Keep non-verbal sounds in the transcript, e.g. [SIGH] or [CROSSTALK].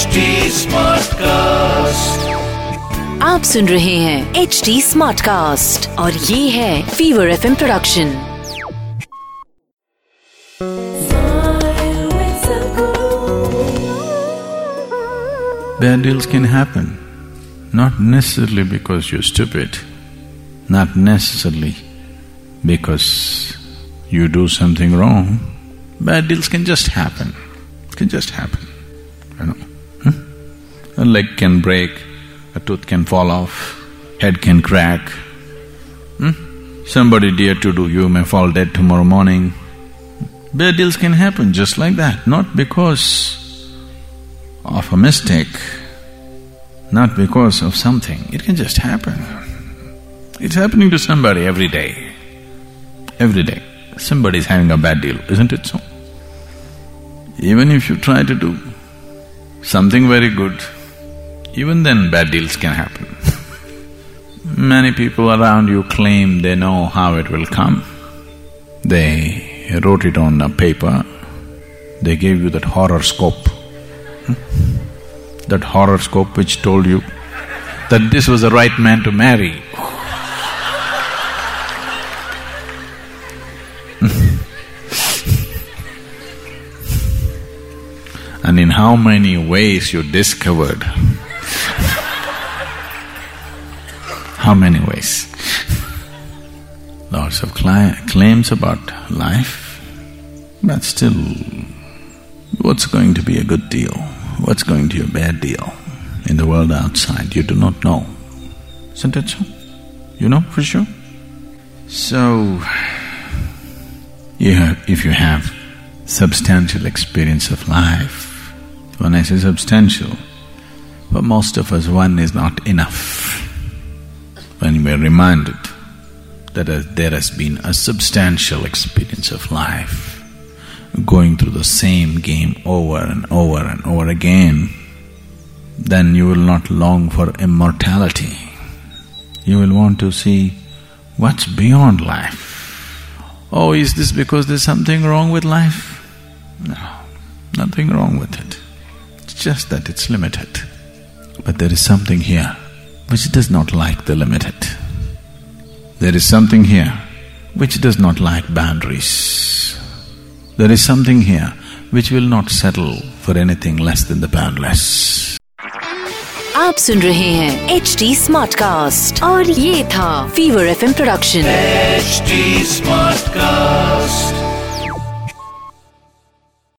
HD Smartcast. आप सुन रहे हैं एच डी स्मार्ट कास्ट और ये है fever F production Bad deals can happen, not necessarily because you're stupid, not necessarily because you do something wrong. Bad deals can just happen, can just happen, you know. A leg can break, a tooth can fall off, head can crack. Hmm? Somebody dear to do you may fall dead tomorrow morning. Bad deals can happen just like that, not because of a mistake, not because of something, it can just happen. It's happening to somebody every day. Every day. Somebody's having a bad deal, isn't it so? Even if you try to do something very good, even then bad deals can happen. Many people around you claim they know how it will come. They wrote it on a paper, they gave you that horoscope hmm? that horoscope which told you that this was the right man to marry. [LAUGHS] and in how many ways you discovered? How many ways? Lots of claims about life, but still, what's going to be a good deal? What's going to be a bad deal? In the world outside, you do not know. Isn't it so? You know for sure? So, you have, if you have substantial experience of life, when I say substantial, for most of us one is not enough. When we're reminded that there has been a substantial experience of life, going through the same game over and over and over again, then you will not long for immortality. You will want to see what's beyond life. Oh, is this because there's something wrong with life? No, nothing wrong with it. It's just that it's limited. But there is something here which does not like the limited. There is something here which does not like boundaries. There is something here which will not settle for anything less than the boundless. आप सुन रहे हैं H D smart cast और ये था fever F production HD Smartcast.